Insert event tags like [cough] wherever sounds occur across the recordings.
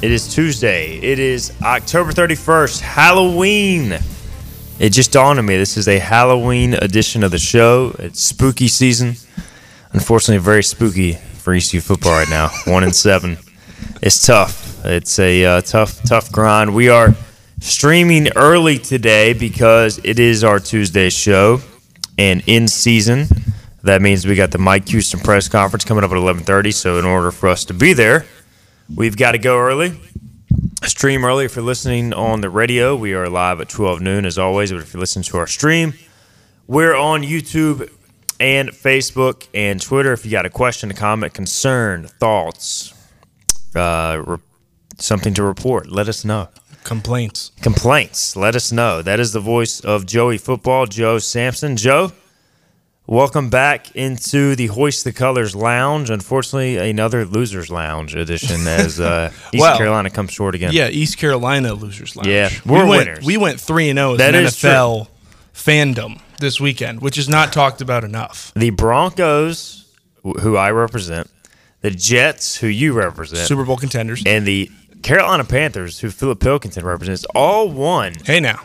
It is Tuesday. It is October 31st, Halloween. It just dawned on me this is a Halloween edition of the show. It's spooky season. Unfortunately, very spooky for ECU football right now. [laughs] One and seven. It's tough. It's a uh, tough, tough grind. We are streaming early today because it is our Tuesday show and in season. That means we got the Mike Houston press conference coming up at 11:30. So in order for us to be there, we've got to go early. Stream early if you're listening on the radio. We are live at 12 noon as always. But if you're listening to our stream, we're on YouTube and Facebook and Twitter. If you got a question, a comment, concern, thoughts, uh, re- something to report, let us know Complaints. complaints, let us know. That is the voice of Joey Football, Joe Sampson. Joe, welcome back into the Hoist the Colors Lounge. Unfortunately, another Losers Lounge edition [laughs] as uh, East Carolina comes short again. Yeah, East Carolina losers lounge. Yeah, we we're went, winners. We went three and zero as That an NFL fandom this weekend, which is not talked about enough. The Broncos, who I represent, the Jets, who you represent, Super Bowl contenders. and the Carolina Panthers, who Philip Pilkington represents, all won hey now,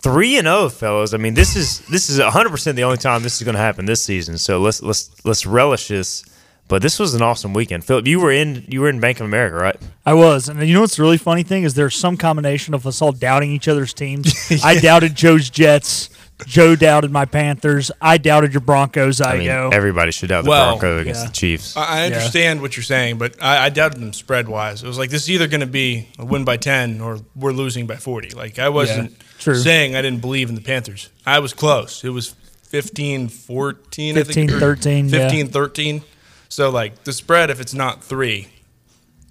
three and zero, fellas. I mean, this is this is hundred percent the only time this is going to happen this season. So let's let's let's relish this. But this was an awesome weekend, Philip. You were in you were in Bank of America, right? I was, and you know what's the really funny thing is there's some combination of us all doubting each other's teams. [laughs] I doubted Joe's Jets. Joe doubted my Panthers. I doubted your Broncos. I, I mean, go. everybody should doubt the Well, Bronco against yeah. the Chiefs. I I understand what you're saying, but I, I doubted them spread wise. It was like this is either going to be a win by ten or we're losing by forty. Like I wasn't true. saying I didn't believe in the Panthers. I was close. It was 15-14, I 15, think, or 13, 15-13. So like the spread, if it's not three,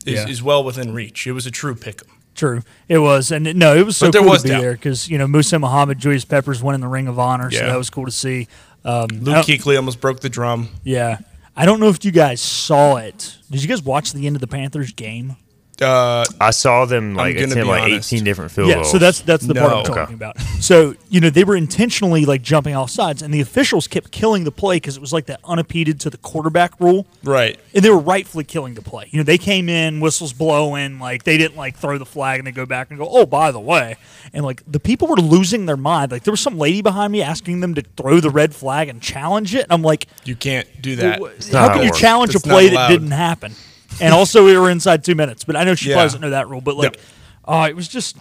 is, Yeah. is well within reach. It was a true pick 'em. True, it was, and no, it was so there cool was to be doubt. there because you know Muhsin Muhammad, Julius Peppers winning the Ring of Honor, so Yeah. that was cool to see. Um, Luke Kuechly almost broke the drum. yeah, I don't know if you guys saw it. Did you guys watch the end of the Panthers game? Uh, I saw them like gonna attempt like honest. eighteen different field Yeah, goals. so that's that's the part I'm talking Okay. about. So you know they were intentionally like jumping off sides, and the officials kept killing the play because it was like that unimpeded to the quarterback rule, right. and they were rightfully killing the play. You know they came in, whistles blowing, like they didn't like throw the flag and they go back and go, oh by the way, and like the people were losing their mind. Like there was some lady behind me asking them to throw the red flag and challenge it. And I'm like, You can't do that. well, how how can you challenge It's a play that didn't happen? And also, we were inside two minutes. But I know she Yeah. probably doesn't know that rule. But like, oh, it was just.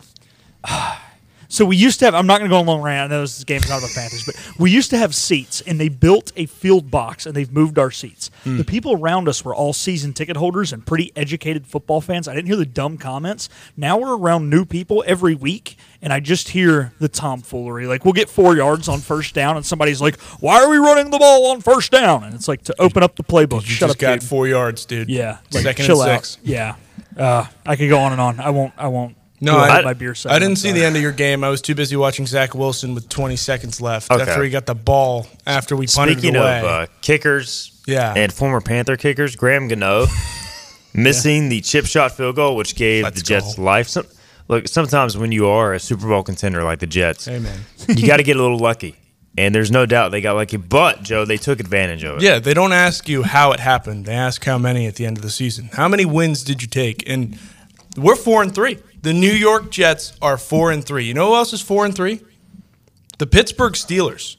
So we used to have. I'm not going to go on a long rant. I know this game is not about Panthers, but we used to have seats, and they built a field box, and they've moved our seats. Hmm. The people around us were all season ticket holders and pretty educated football fans. I didn't hear the dumb comments. Now we're around new people every week, and I just hear the tomfoolery. Like we'll get four yards on first down, and somebody's like, "Why are we running the ball on first down?" And it's like to open up the playbook. You Shut just up, got dude. four yards, dude. Yeah, like, Second chill and out. six. Yeah, uh, I could go on and on. I won't. I won't. No, go I- my beer. I didn't see sorry. the end of your game. I was too busy watching Zach Wilson with 20 seconds left Okay. after he got the ball after we punted Speaking it of uh, kickers, Yeah. and former Panther kickers, Graham Gano [laughs] missing the chip shot field goal, which gave Let's the Jets go. life. Some, look, sometimes when you are a Super Bowl contender like the Jets, hey, man. you [laughs] got to get a little lucky. And there's no doubt they got lucky, but Joe, they took advantage of it. Yeah, they don't ask you how it happened. They ask how many at the end of the season. How many wins did you take? And we're four and three. The New York Jets are four and three. You know who else is four and three? The Pittsburgh Steelers.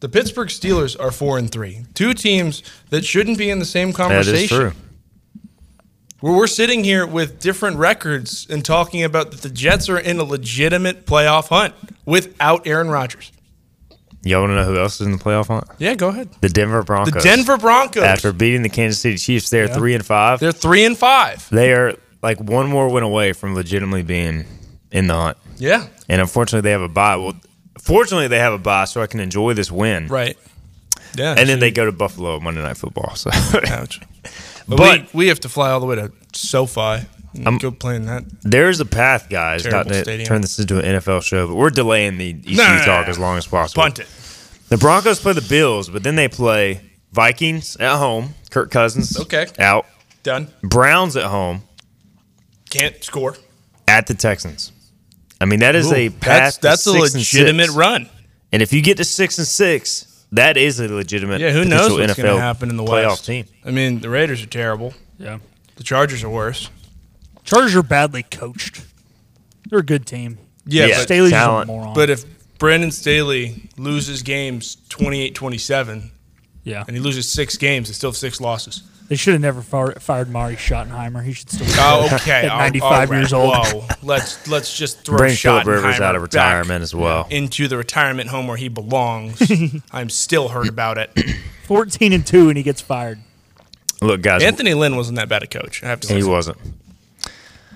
The Pittsburgh Steelers are four and three. Two teams that shouldn't be in the same conversation. is true. Where we're sitting here with different records and talking about that the Jets are in a legitimate playoff hunt without Aaron Rodgers. Y'all want to know who else is in the playoff hunt? Yeah, go ahead. The Denver Broncos. The Denver Broncos. After beating the Kansas City Chiefs, they're three and five. They're three and five. They are like one more win away from legitimately being in the hunt. Yeah. And unfortunately, they have a bye. Well, fortunately, they have a bye, so I can enjoy this win. Right. Yeah. And then they go to Buffalo Monday Night Football. So, Ouch. But, [laughs] But- we, we have to fly all the way to SoFi I'm- Go playing that. There's a path, guys. Not to stadium. turn this into an NFL show, but we're delaying the ECU no, talk as long as possible. Punt it. The Broncos play the Bills, but then they play Vikings at home. Kirk Cousins Okay. out. Done. Browns at home Can't score. at the Texans. I mean, that is a Ooh, path. That's, that's a six and legitimate six. run. And if you get to six and six, that is a legitimate. Yeah, who knows what's going to happen in the playoff West? team. I mean, the Raiders are terrible. Yeah. The Chargers are worse. Chargers are badly coached. They're a good team. Yeah, Yeah. but, Staley's talent. a moron. but if Brandon Staley loses games 28-27 yeah, and he loses six games, they still have six losses. They should have never fired, fired Marty Schottenheimer. He should still. Be Oh, okay. At 95 all right. years old. Whoa. Let's let's just throw Bring Philip Rivers Schottenheimer out of retirement as well. into the retirement home where he belongs. [laughs] I'm still hurt about it. [clears throat] Fourteen and two, and he gets fired. Look, guys, Anthony Lynn wasn't that bad a coach. I have to say. he wasn't.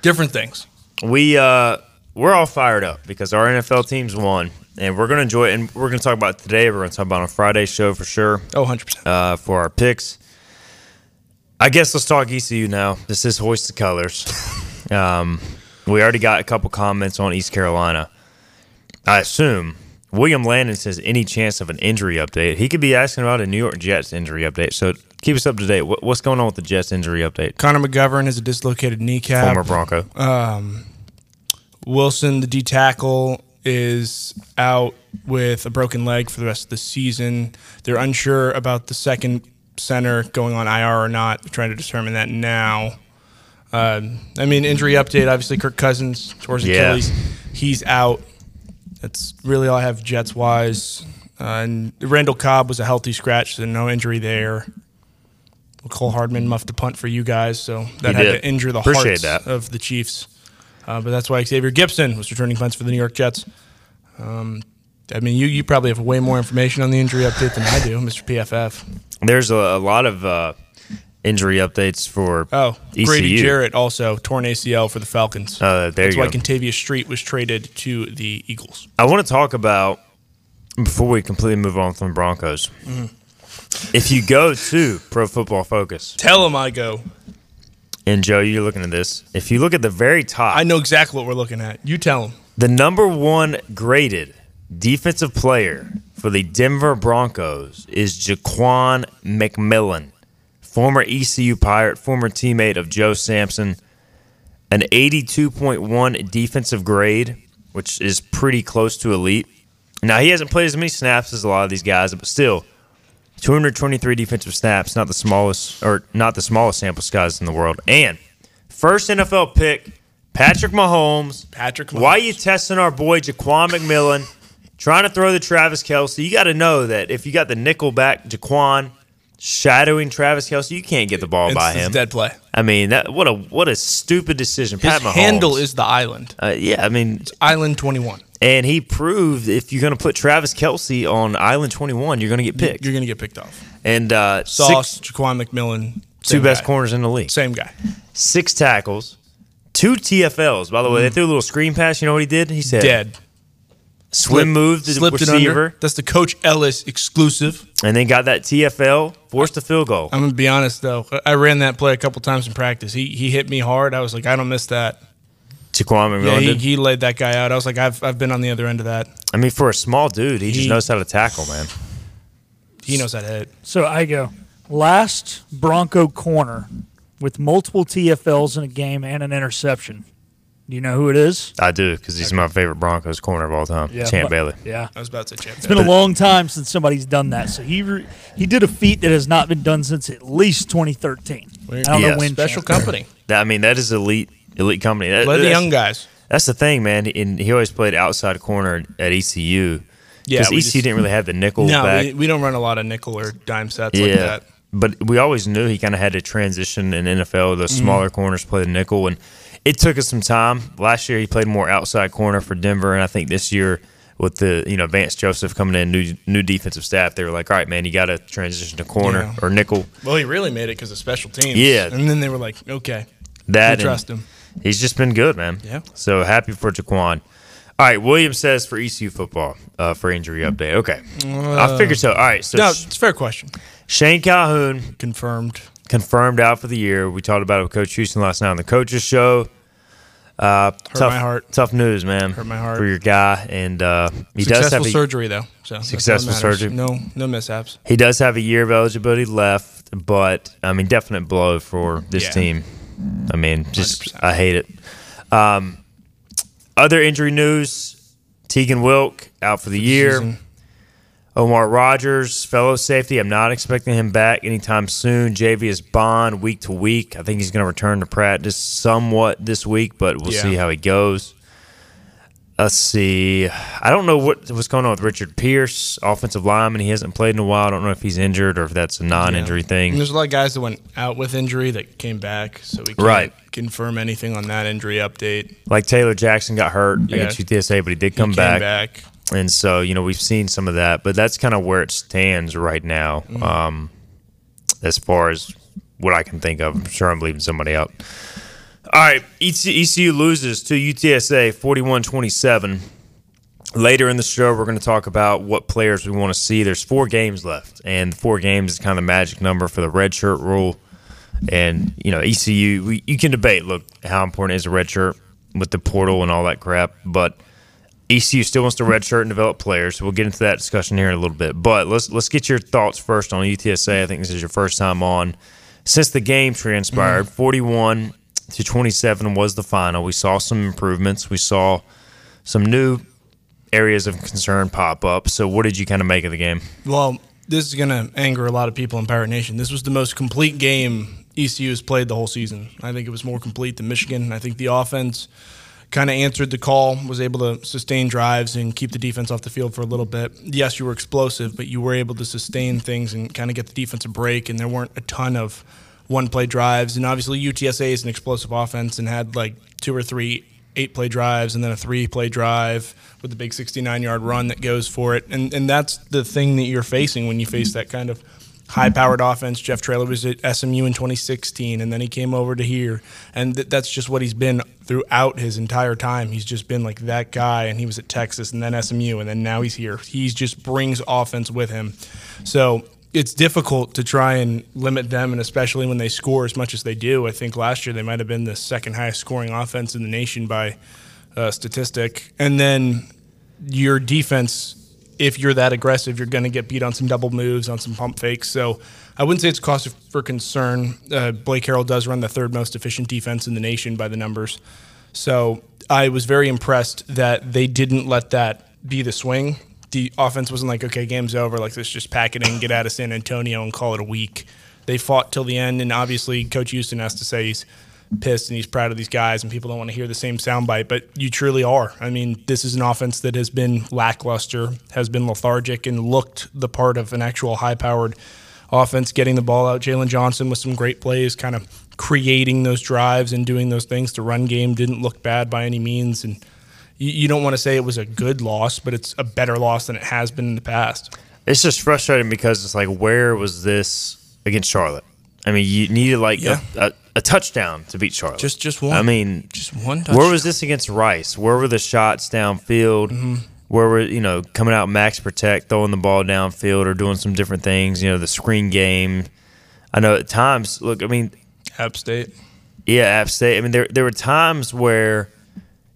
Different things. We uh we're all fired up because our NFL teams won, and we're gonna enjoy it. And we're gonna talk about it today. We're gonna talk about it on Friday's show for sure. Oh, 100%. uh, for our picks. I guess let's talk ECU now. This is Hoist the Colors. [laughs] Um, we already got a couple comments on East Carolina. I assume William Landon says any chance of an injury update. He could be asking about a New York Jets injury update. So keep us up to date. What, what's going on with the Jets injury update? Connor McGovern has a dislocated kneecap. Former Bronco. Wilson, the D tackle, is out with a broken leg for the rest of the season. They're unsure about the second center going on IR or not. Trying to determine that now. Um, I mean, injury update. Obviously, Kirk Cousins towards Yeah. Achilles. He's out. That's really all I have Jets wise. Uh, and Randall Cobb was a healthy scratch, so no injury there. Cole Hardman muffed a punt for you guys, so that He had did. to injure the Appreciate hearts that. of the Chiefs. Uh, but that's why Xavier Gipson was returning punts for the New York Jets. Um, I mean, you you probably have way more information on the injury update than I do, Mr. PFF. There's a, a lot of uh, injury updates for Oh, ECU. Grady Jarrett also torn ACL for the Falcons. Uh, there that's you why go. Contavious Street was traded to the Eagles. I want to talk about before we completely move on from Broncos. Mm-hmm. If you go to Pro Football Focus, Tell him I go. and Joe, you're looking at this. If you look at the very top, I know exactly what we're looking at. You tell him. the number one graded defensive player for the Denver Broncos is Jaquan McMillian, former ECU Pirate, former teammate of Joe Sampson, an 82.1 defensive grade, which is pretty close to elite. Now, he hasn't played as many snaps as a lot of these guys, but still, 223 defensive snaps, not the smallest or not the smallest sample size in the world. And first NFL pick, Patrick Mahomes. Patrick Mahomes. Why you testing our boy Jaquan McMillian? Trying to throw the Travis Kelce. You got to know that if you got the nickel back Jaquan shadowing Travis Kelce, you can't get the ball It's, by it's him. dead play. I mean, that what a what a stupid decision. His Pat Mahomes. handle is the island. uh, yeah. I mean, Island 21. and he proved if you're going to put Travis Kelce on Island 21, you're going to get picked. You're going to get picked off. And uh, Sauce, six, Jaquan McMillian. two best guy. corners in the league. Same guy. Six tackles, two TFLs. By the way, they threw a little screen pass. You know what he did? He said, Dead. Swim move the Slipped it receiver, under. That's the Coach Ellis exclusive. and then got that TFL, forced a field goal. I'm gonna be honest though. I ran that play a couple times in practice. He he hit me hard. I was like, I don't miss that. Jaquan Yeah, McMillian he, he laid that guy out. I was like, I've I've been on the other end of that. I mean, for a small dude, he, just knows how to tackle, man. He knows how to hit. So I go last Bronco corner with multiple TFLs in a game and an interception. Do you know who it is? I do because he's my favorite Broncos corner of all time, Champ but- Bailey. Yeah. I was about to say champ. It's been a long time since somebody's done that. So he re- he did a feat that has not been done since at least 2013. I don't Yeah. know when. Special Champ- company. [laughs] That, I mean, that is elite, elite company. That, Play the young guys. That's the thing, man. And he always played outside corner at ECU. Yeah, because we ECU just- didn't really have the nickel No, back. we, we don't run a lot of nickel or dime sets yeah, like that. but we always knew he kind of had to transition in NFL. Those Mm-hmm. smaller corners play the nickel, and it took us some time. Last year, he played more outside corner for Denver, and I think this year with the you know Vance Joseph coming in, new new defensive staff, they were like, all right, man, you got to transition to corner Yeah. or nickel. Well, he really made it because of special teams. Yeah. and then they were like, okay, That trust him. He's just been good, man. Yeah. So happy for Jaquan. All right, Williams says for ECU football uh, for injury update. Okay, I figured so. All right, so No, it's a fair question. Shane Calhoun Confirmed. Confirmed out for the year. We talked about it with Coach Houston last night on the coaches show. Uh, tough, my heart. Tough news, man. Hurt my heart. for your guy, and uh, he does Successful have a, surgery though. So that's all that Successful surgery. No, no mishaps. he does have a year of eligibility left, but I mean, definite blow for this Yeah. team. I mean, just 100%. I hate it. Um, other injury news: Tegan Wilk out for the year. Season. Omar Rogers, fellow safety. I'm not expecting him back anytime soon. Javius Bond week to week. I think he's going to return to practice somewhat this week, but we'll Yeah. see how he goes. Let's see. I don't know what what's going on with Richard Pierce, offensive lineman. He hasn't played in a while. I don't know if he's injured or if that's a non-injury And thing. there's a lot of guys that went out with injury that came back, so we can't Right. confirm anything on that injury update. Like Taylor Jackson got hurt Yeah. against UTSA, but he did come Came back. back. And so, you know, we've seen some of that, but that's kind of where it stands right now, Mm-hmm. um, as far as what I can think of. I'm sure I'm leaving somebody out. All right, ECU loses to UTSA 41 27. Later in the show, we're going to talk about what players we want to see. There's four games left, and four games is kind of the magic number for the red shirt rule. And, you know, ECU, we, you can debate, look, how important is a red shirt with the portal and all that crap, but ECU still wants to redshirt and develop players. We'll get into that discussion here in a little bit. But let's let's get your thoughts first on UTSA. I think this is your first time on since the game transpired. Mm-hmm. Forty-one to twenty-seven was the final. We saw some improvements. We saw some new areas of concern pop up. So what did you kind of make of the game? Well, this is going to anger a lot of people in Pirate Nation. This was the most complete game ECU has played the whole season. I think it was more complete than Michigan. I think the offense kind of answered the call, was able to sustain drives and keep the defense off the field for a little bit. Yes, you were explosive, but you were able to sustain things and kind of get the defense a break, and there weren't a ton of one play drives. And obviously, UTSA is an explosive offense and had like two or three eight play drives and then a three play drive with the big 69 yard run that goes for it. And, and that's the thing that you're facing when you face that kind of high powered offense. Jeff Traylor was at SMU in 2016 and then he came over to here. And th- that's just what he's been throughout his entire time. He's just been like that guy. And he was at Texas and then SMU and then now he's here. He just brings offense with him. So it's difficult to try and limit them, and especially when they score as much as they do. I think last year they might have been the second highest scoring offense in the nation by uh, statistic. And then your defense, if you're that aggressive, you're going to get beat on some double moves, on some pump fakes. So I wouldn't say it's cause for concern. Uh, Blake Harrell does run the third most efficient defense in the nation by the numbers. So I was very impressed that they didn't let that be the swing. The offense wasn't like, okay, game's over. Like, let's just pack it in, get out of San Antonio, and call it a week. They fought till the end, and obviously, Coach Houston has to say he's pissed and he's proud of these guys, and people don't want to hear the same soundbite, but you truly are. I mean, this is an offense that has been lackluster, has been lethargic, and looked the part of an actual high powered offense, getting the ball out. Jalen Johnson with some great plays, kind of creating those drives and doing those things. The run game didn't look bad by any means, and you, you don't want to say it was a good loss, but it's a better loss than it has been in the past. It's just frustrating because it's like, where was this against Charlotte? I mean, you needed like Yeah. a, a, a touchdown to beat Charlotte. Just- just one. I mean, Just one Where was this against Rice? Where were the shots downfield? Mm-hmm. Where were you know coming out max protect, throwing the ball downfield, or doing some different things? You know, the screen game. I know at times. Look, I mean, App State. yeah, App State. I mean, there there were times where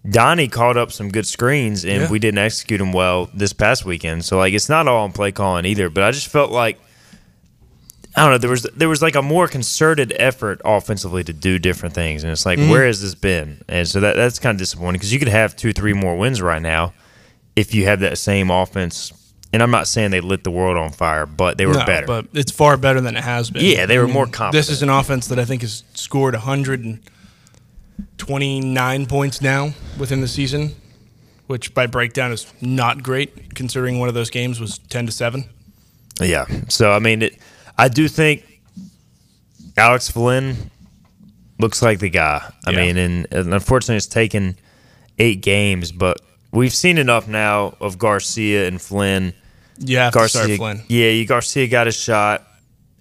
Donnie called up some good screens and Yeah. we didn't execute them well this past weekend. So like, it's not all on play calling either. But I just felt like I don't know. There was there was like a more concerted effort offensively to do different things, and it's like, Mm-hmm. where has this been? And so that that's kind of disappointing because you could have two, three more wins right now if you have that same offense. And I'm not saying they lit the world on fire, but they were No, better. but it's far better than it has been. Yeah, they were I mean, more confident. This is an offense that I think has scored 129 points now within the season, which by breakdown is not great considering one of those games was 10 to 7. Yeah. So I mean, it, I do think Alex Flynn looks like the guy. I Yeah. mean, and, and unfortunately, it's taken eight games, but we've seen enough now of Garcia and Flynn. To Garcia, Flynn. yeah, you Garcia got a shot,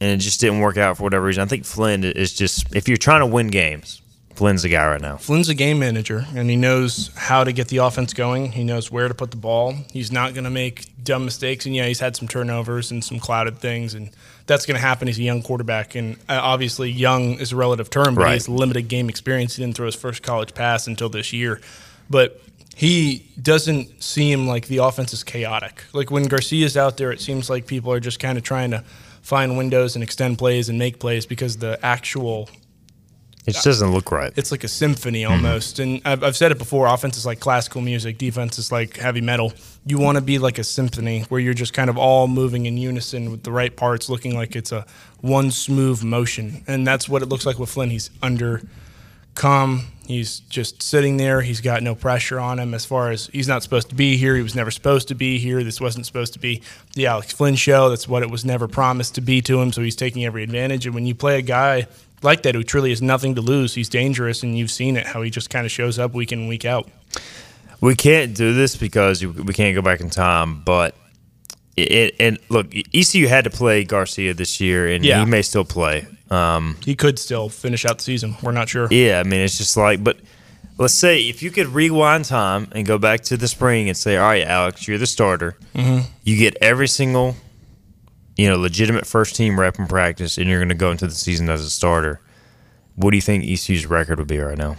and it just didn't work out for whatever reason. I think Flynn is just if you're trying to win games, Flynn's the guy right now. Flynn's a game manager, and he knows how to get the offense going. He knows where to put the ball. He's not going to make dumb mistakes. And yeah, he's had some turnovers and some clouded things, and that's going to happen. He's a young quarterback, and uh, obviously, young is a relative term, but Right. he has limited game experience. He didn't throw his first college pass until this year, but he doesn't seem like the offense is chaotic. Like when Garcia's out there, it seems like people are just kind of trying to find windows and extend plays and make plays because the actual It just doesn't look right. it's like a symphony Mm-hmm. almost. And I've, I've said it before offense is like classical music, defense is like heavy metal. You want to be like a symphony where you're just kind of all moving in unison with the right parts, looking like it's a one smooth motion. And that's what it looks like with Flynn. He's under calm. He's just sitting there. He's got no pressure on him as far as he's not supposed to be here. He was never supposed to be here. This wasn't supposed to be the Alex Flynn show. That's what it was never promised to be to him. So he's taking every advantage. And when you play a guy like that who truly has nothing to lose, he's dangerous. And you've seen it how he just kind of shows up week in week out. We can't do this because we can't go back in time. But it, and look, ECU had to play Garcia this year, and Yeah. he may still play. Um, He could still finish out the season. We're not sure. yeah, I mean, it's just like, but let's say if you could rewind time and go back to the spring and say, all right, Alex, you're the starter. Mm-hmm. You get every single, you know, legitimate first team rep in practice, and you're going to go into the season as a starter. What do you think ECU's record would be right now?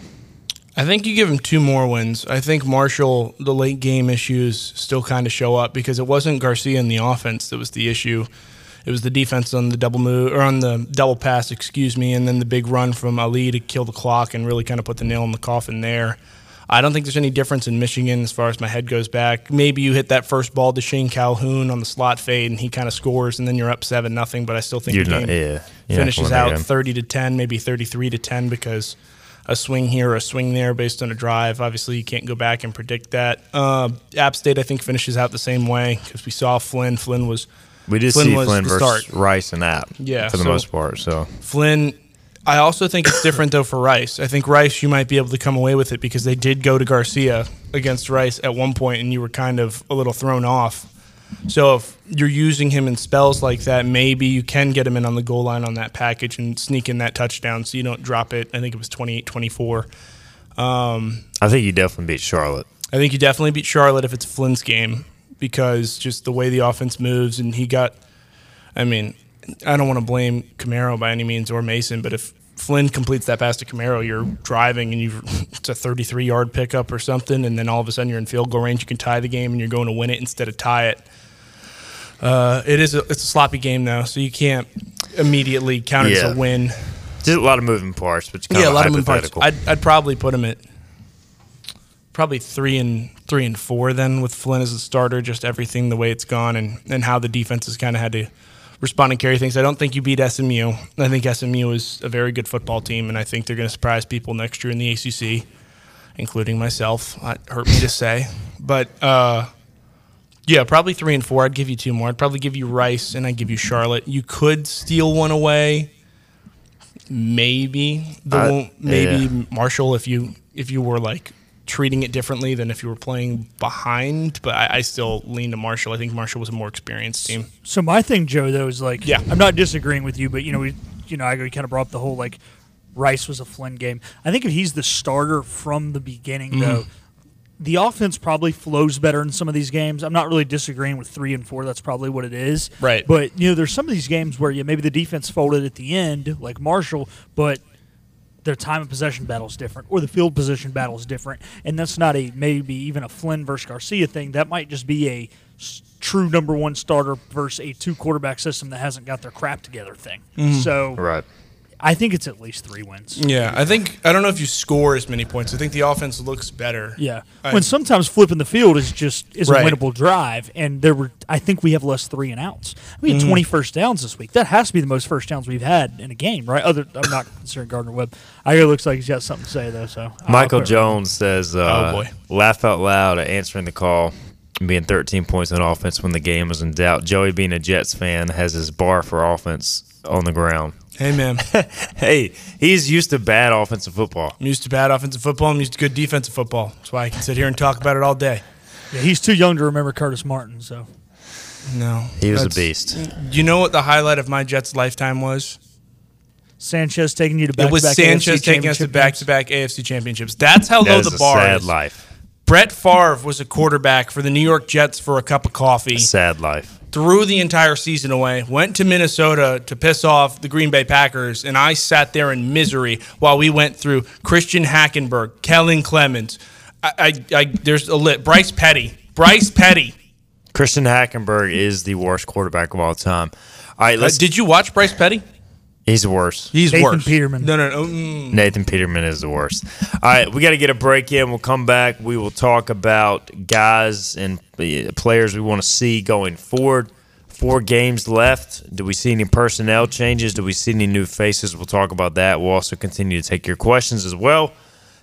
I think you give him two more wins. I think Marshall, the late game issues still kind of show up because it wasn't Garcia in the offense that was the issue. It was the defense on the double move or on the double pass, excuse me, and then the big run from Ali to kill the clock and really kind of put the nail in the coffin there. I don't think there's any difference in Michigan as far as my head goes back. Maybe you hit that first ball to Shane Calhoun on the slot fade and he kind of scores and then you're up seven nothing. But I still think You're the not- game yeah, finishes out make 30 to 10, maybe 33 to 10 because a swing here or a swing there based on a drive. Obviously, you can't go back and predict that. Uh, App State, I think, finishes out the same way because we saw Flynn. Flynn was We did Flynn see Flynn versus start. Rice and App, Yeah, for the so- most part. So Flynn. I also think it's different though for Rice. I think Rice, you might be able to come away with it because they did go to Garcia against Rice at one point, and you were kind of a little thrown off. So if you're using him in spells like that, maybe you can get him in on the goal line on that package and sneak in that touchdown so you don't drop it. I think it was 28-24. Um, I think you definitely beat Charlotte. I think you definitely beat Charlotte if it's Flynn's game because just the way the offense moves and he got. I mean, I don't want to blame Camaro by any means or Mason, but if Flynn completes that pass to Camaro, you're driving and you [laughs] it's a 33 yard pickup or something, and then all of a sudden you're in field goal range. You can tie the game and you're going to win it instead of tie it. Uh, it is a, it's a sloppy game though, so you can't immediately count it Yeah. as a win. Just a lot of moving parts, but Yeah, a lot of moving parts. I'd, I'd probably put him at probably three and three and four then with Flynn as a starter. Just everything the way it's gone and and how the defense has kind of had to respond and carry things. I don't think you beat SMU. I think SMU is a very good football team, and I think they're going to surprise people next year in the ACC, including myself. That hurt me to say, but. uh yeah, probably three and four. I'd give you two more. I'd probably give you Rice and I'd give you Charlotte. You could steal one away maybe the Uh, maybe yeah. Marshall if you if you were like treating it differently than if you were playing behind. But I, I still lean to Marshall. I think Marshall was a more experienced team. So my thing, Joe, though, is like, Yeah. I'm not disagreeing with you, but you know, we, you know, I kind of brought up the whole like Rice was a Flynn game. I think if he's the starter from the beginning, Mm-hmm. though, the offense probably flows better in some of these games. I'm not really disagreeing with three and four. That's probably what it is. Right. But you know, there's some of these games where yeah, maybe the defense folded at the end, like Marshall, but their time of possession battle is different, or the field position battle is different, and that's not a maybe even a Flynn versus Garcia thing. That might just be a true number one starter versus a two quarterback system that hasn't got their crap together thing. Mm-hmm. So right. I think it's at least three wins. Yeah, I think I don't know if you score as many points. I think the offense looks better. Yeah, I- when sometimes flipping the field is just is Right. a winnable drive, and there were I think we have less three and outs. We had 20 first downs this week. That has to be the most first downs we've had in a game, right? Other I'm not considering Gardner Webb. I it looks like he's got something to say though. So Michael Jones says, uh, Oh, boy. laugh out loud at answering the call being 13 points on offense when the game was in doubt. Joey, being a Jets fan, has his bar for offense on the ground. Hey man, [laughs] Hey, he's used to bad offensive football. I'm used to bad offensive football. I'm used to good defensive football. That's why I can sit here and talk about it all day. Yeah, he's too young to remember Curtis Martin. So No, He was a beast. Do you know what the highlight of my Jets lifetime was? Sanchez taking you to back it was to back Sanchez AFC taking us to back-to-back AFC championships. That's how That low is the a bar sad is. life. Brett Favre was a quarterback for the New York Jets for a cup of coffee. Sad life. threw the entire season away, went to Minnesota to piss off the Green Bay Packers, and I sat there in misery while we went through Christian Hackenberg, Kellen Clemens. I, I, I there's a lit Bryce Petty, Bryce Petty. Christian Hackenberg is the worst quarterback of all time. All right, Uh, did you watch Bryce Petty? He's the worst. He's worse. Nathan worse. Peterman. No, no, no. mm. Nathan Peterman is the worst. All right, we got to get a break in. We'll come back. We will talk about guys and uh, players we want to see going forward. Four games left. Do we see any personnel changes? Do we see any new faces? We'll talk about that. We'll also continue to take your questions as well.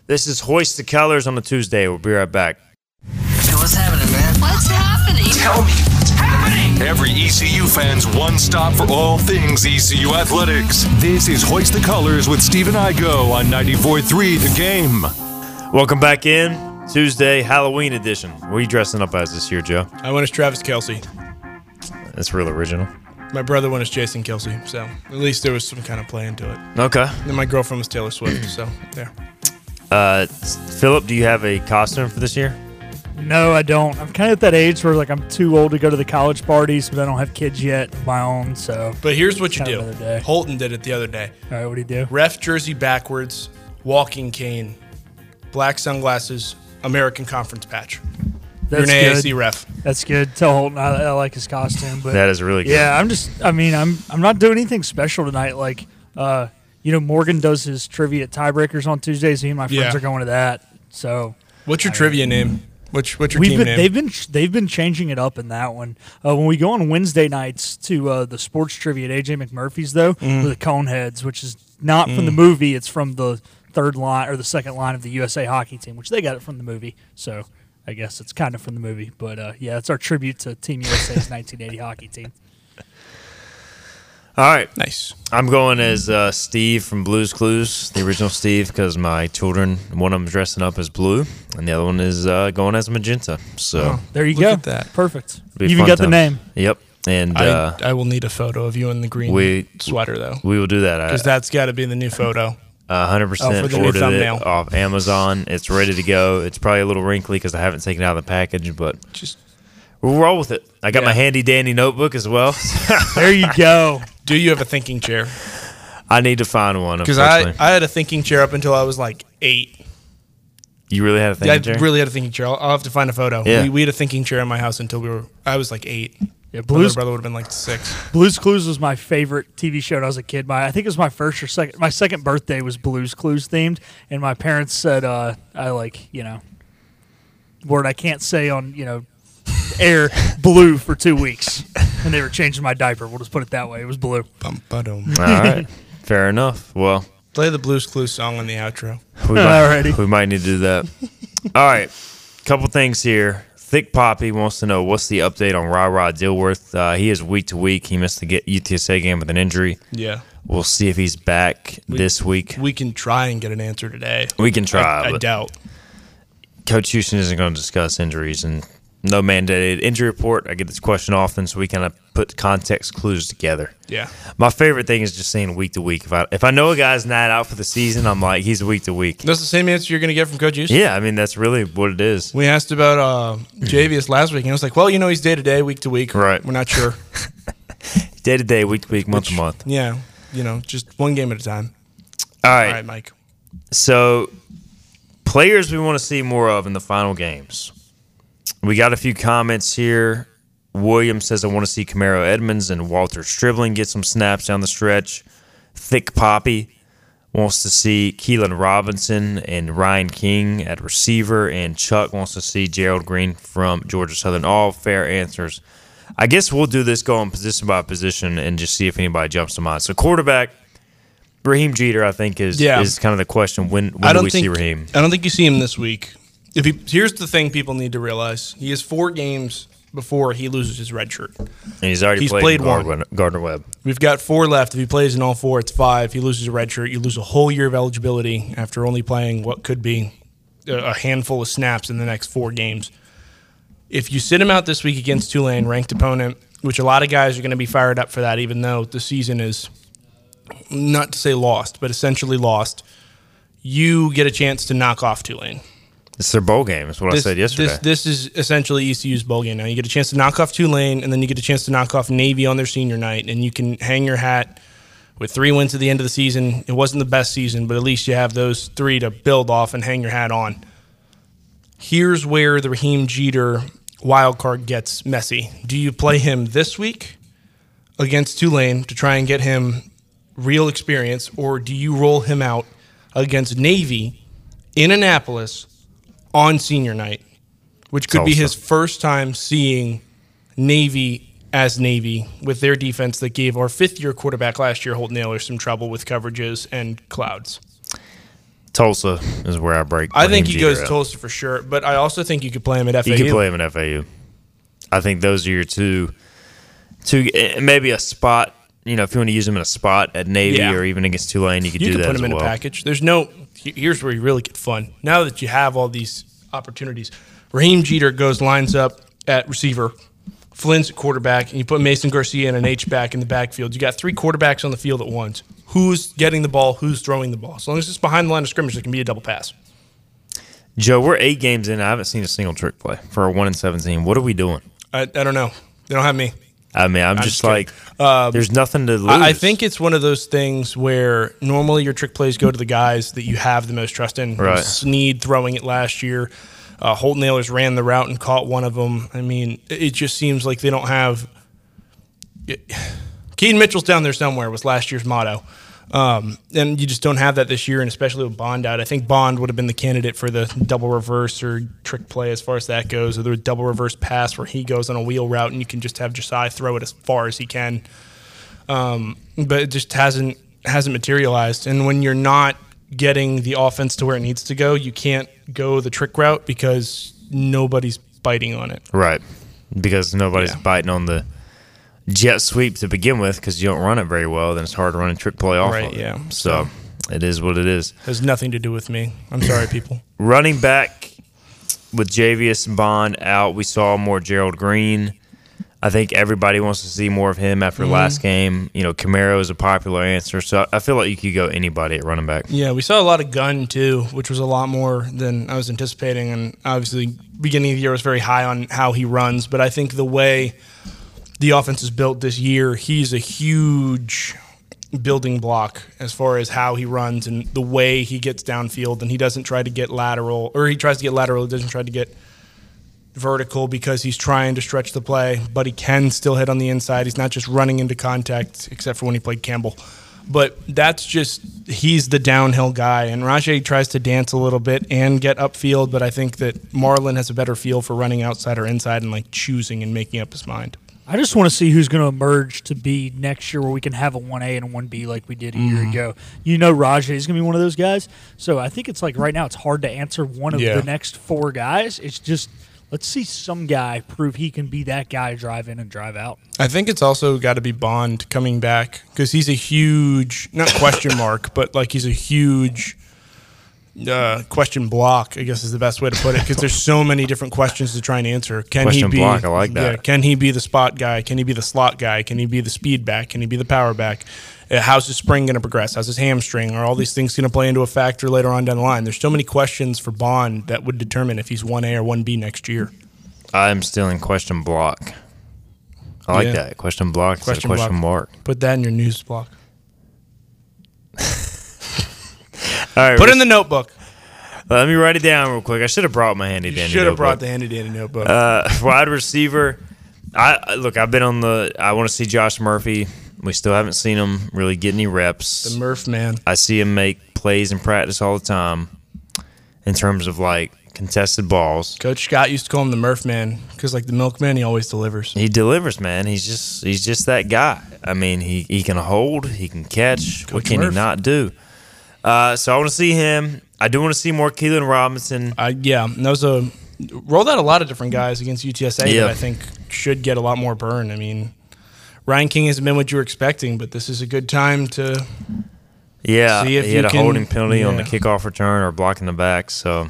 This is Hoist the Colors on a Tuesday. We'll be right back. Hey, what's happening, man? What's happening? Tell me what's happening. Every ECU fan's one stop for all things ECU athletics. This is Hoist the Colors with Stephen Igo on 94.3 The Game. Welcome back in. Tuesday, Halloween edition. What are you dressing up as this year, Joe? I went as Travis Kelce. That's real original. My brother went as Jason Kelce. So at least there was some kind of play into it. Okay. And my girlfriend was Taylor Swift. So there. Uh, Philip, do you have a costume for this year? No, I don't. I'm kind of at that age where like I'm too old to go to the college parties, but I don't have kids yet of my own. So, But here's what you do. day. Holton did it the other day. all right, what do you do? Ref jersey backwards, walking cane, black sunglasses, American Conference patch. You're That's an good. AAC ref. That's good. Tell Holton I, I like his costume, but That is really good. yeah, I'm just. I mean, I'm I'm not doing anything special tonight. Like, uh, you know, Morgan does his trivia at tiebreakers on Tuesdays. Me and my friends Yeah. are going to that. So What's your trivia name? Which your we've team been name? they've been they've been changing it up in that one. Uh, when we go on Wednesday nights to uh, the sports trivia at AJ McMurphy's though, with the Coneheads, which is not from the Mm. movie, it's from the third line or the second line of the USA hockey team, which they got it from the movie. So I guess it's kind of from the movie, but uh, yeah, it's our tribute to Team USA's 1980 [laughs] hockey team. All right. nice. I'm going as uh, Steve from Blue's Clues, the original Steve, because my children, one of them dressing up as blue, and the other one is uh, going as magenta. So, There you Look go. at that. Perfect. it'll be a You even fun got the name. Yep. And I, uh, I will need a photo of you in the green we- sweater though, we will do that. Because that's got to be the new photo. uh, 100% Oh, the ordered it thumbnail. off Amazon. It's ready to go. It's probably a little wrinkly because I haven't taken it out of the package, but Just we'll roll with it. I got Yeah. my handy dandy notebook as well. [laughs] [laughs] There you go. do you have a thinking chair? I need to find one. Because I, I had a thinking chair up until I was like eight. you really had a thinking Yeah, I really had a thinking chair. I'll, I'll have to find a photo. Yeah. We, we had a thinking chair in my house until we were. I was like eight. Yeah, Blues brother would have been like six. Blues Clues was my favorite TV show when I was a kid. My I think it was my first or second. My second birthday was Blues Clues themed, and my parents said uh, I like you know word I can't say on you know air blue for two weeks, and they were changing my diaper. We'll just put it that way. It was blue. Bum, ba-dum. All right. Fair enough. Well, Play the Blues Clues song on the outro. we might, Alrighty. we might need to do that. All right. Couple things here. Thick Poppy wants to know what's the update on Ra Ra Dilworth. Uh, he is week to week. He missed the get UTSA game with an injury. Yeah. We'll see if he's back this week. We can try and get an answer today. We can try. I, I but doubt. Coach Houston isn't going to discuss injuries and no mandated injury report. I get this question often, so we kind of put context clues together. Yeah. My favorite thing is just saying week to week. If I if I know a guy's not out for the season, I'm like he's week to week. That's the same answer you're going to get from Coach Houston. Yeah, I mean that's really what it is. We asked about uh, Javius last week, and I was like, well, you know, he's day to day, week to week. Right. We're not sure. [laughs] Day to day, week to week, month to month. yeah. You know, just one game at a time. All All right. right, Mike. So, players we want to see more of in the final games. We got a few comments here. Williams says, I want to see Camaro Edmonds and Walter Stribling get some snaps down the stretch. Thick Poppy wants to see Keelan Robinson and Ryan King at receiver. And Chuck wants to see Gerald Green from Georgia Southern. All fair answers. I guess we'll do this going position by position and just see if anybody jumps to mind. So, quarterback. Raheem Jeter, I think, is Yeah. is kind of the question. When when I do don't we think see Raheem? I don't think you see him this week. If he here's the thing people need to realize: he has four games before he loses his red shirt. And he's already He's played, played in one. Gardner, Gardner Webb. We've got four left. If he plays in all four, it's five. If He loses a red shirt. You lose a whole year of eligibility after only playing what could be a handful of snaps in the next four games. If you sit him out this week against Tulane, ranked opponent, which a lot of guys are going to be fired up for that, even though the season is not to say lost, but essentially lost, you get a chance to knock off Tulane. It's their bowl game. Is what I said yesterday. This, this is essentially ECU's bowl game now. You get a chance to knock off Tulane, and then you get a chance to knock off Navy on their senior night, and you can hang your hat with three wins at the end of the season. It wasn't the best season, but at least you have those three to build off and hang your hat on. Here's where the Raheem Jeter wild card gets messy. Do you play him this week against Tulane to try and get him real experience, or do you roll him out against Navy in Annapolis on senior night, which could be his first time seeing Navy as Navy with their defense that gave our fifth year quarterback last year, Holton Ahlers, some trouble with coverages and clouds. Tulsa is where I break. I think he goes up. Tulsa for sure, but I also think you could play him at FAU. You could play him at FAU. I think those are your two, two eh, maybe a spot. You know, if you want to use him in a spot at Navy Yeah. or even against Tulane, you could You do can that put him in well. a package. There's no. He- Here's where you really get fun. Now that you have all these opportunities, Raheem Jeter goes lines up at receiver, Flynn's at quarterback, and you put Mason Garcia and an H back in the backfield. You got three quarterbacks on the field at once. Who's getting the ball? Who's throwing the ball? As long as it's behind the line of scrimmage, it can be a double pass. Joe, we're eight games in. I haven't seen a single trick play for a one and seventeen. What are we doing? I, I don't know. They don't have me. I mean, I'm, just just like, there's nothing to lose. I, I think it's one of those things where normally your trick plays go to the guys that you have the most trust in. Right. Sneed throwing it last year. Uh, Holton Ahlers ran the route and caught one of them. I mean, it it just seems like they don't have. [sighs] Keaton Mitchell's down there somewhere was last year's motto. Um, and you just don't have that this year, and especially with Bond out. I think Bond would have been the candidate for the double reverse or trick play as far as that goes, or the double reverse pass where he goes on a wheel route and you can just have Josiah throw it as far as he can Um, but it just hasn't hasn't materialized. And when you're not getting the offense to where it needs to go, you can't go the trick route because nobody's biting on it. right because nobody's Yeah. biting on the jet sweep to begin with because you don't run it very well. Then it's hard to run a trick play off. Right, of it. yeah. So it is what it is. has nothing to do with me. I'm sorry, [laughs] people. Running back with Javius Bond out, we saw more Gerald Green. I think everybody wants to see more of him after Mm-hmm. last game. You know, Camaro is a popular answer, so I feel like you could go anybody at running back. Yeah, we saw a lot of gun too, which was a lot more than I was anticipating. And obviously, beginning of the year was very high on how he runs. But I think the way the offense is built this year, he's a huge building block as far as how he runs and the way he gets downfield. And he doesn't try to get lateral, or he tries to get lateral. He doesn't try to get vertical because he's trying to stretch the play, but he can still hit on the inside. He's not just running into contact, except for when he played Campbell. But that's just he's the downhill guy, and Rajay tries to dance a little bit and get upfield. But I think that Marlin has a better feel for running outside or inside and like choosing and making up his mind. I just want to see who's going to emerge to be next year where we can have a 1A and a 1B like we did a year mm-hmm. ago. You know Rajay is going to be one of those guys. So I think it's like right now it's hard to answer one of Yeah. the next four guys. It's just let's see some guy prove he can be that guy drive in and drive out. I think it's also got to be Bond coming back because he's a huge, not question mark, but like he's a huge uh, question block. I guess is the best way to put it because there's so [laughs] many different questions to try and answer. Can Question he be? block, I like that. Yeah, can he be the spot guy? Can he be the slot guy? Can he be the speed back? Can he be the power back? Uh, how's his spring going to progress? How's his hamstring? Are all these things going to play into a factor later on down the line? There's so many questions for Bond that would determine if he's one A or one B next year. I'm still in question block. I like Yeah. that question block. Question Question, question block. mark. Put that in your news block. All right, Put it in the notebook. let me write it down real quick. I should have brought my handy You dandy. should have brought notebook. the handy dandy notebook. Uh, [laughs] wide receiver. I look. I've been on the. I want to see Josh Murphy. We still haven't seen him really get any reps. the Murph man. I see him make plays in practice all the time. In terms of like contested balls, Coach Scott used to call him the Murph man because, like the milkman, he always delivers. he delivers. Man, he's just he's just that guy. I mean, he he can hold, he can catch. what can Murph. he not do? Uh, so I want to see him. I do want to see more Keelan Robinson. I yeah, that was a rolled out a lot of different guys against UTSA Yeah. that I think should get a lot more burn. I mean, Ryan King hasn't been what you were expecting, but this is a good time to. Yeah, See if he you had a can- holding penalty on the yeah. kickoff return or blocking the back. So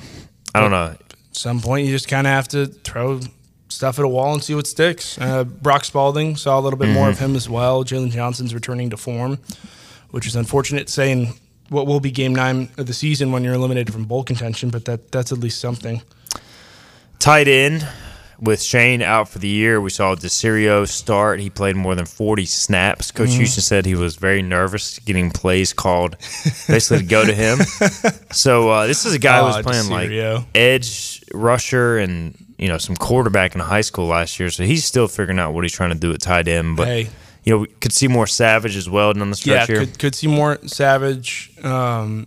I don't know. At some point, you just kind of have to throw stuff at a wall and see what sticks. Uh, Brock Spalding saw a little bit more of Mm-hmm. him as well. Jalen Johnson's returning to form, which is unfortunate. Saying what will be game nine of the season when you're eliminated from bowl contention, but that that's at least something. Tight end with Shane out for the year. We saw DeCirio start. He played more than 40 snaps. Coach Mm-hmm. Houston said he was very nervous getting plays called basically to go to him. [laughs] So uh, this is a guy who was Oh, playing like edge rusher and you know some quarterback in high school last year. So he's still figuring out what he's trying to do at tight end. But Hey. You know we could see more Savage as well down the Yeah, stretch here. could could see more Savage. Um,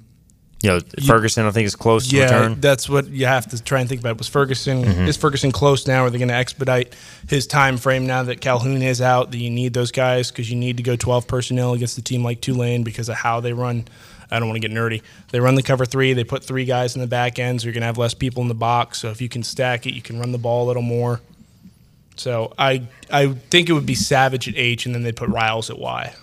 you know Ferguson I think is close to yeah, return. that's what you have to try and think about. Was Ferguson is Ferguson close now? Are they going to expedite his time frame now that Calhoun is out? That you need those guys because you need to go twelve personnel against a team like Tulane because of how they run. I don't want to get nerdy. They run the cover three. They put three guys in the back end, so you're going to have less people in the box. So if you can stack it, you can run the ball a little more. So I I think it would be Savage at H, and then they put Riles at Y.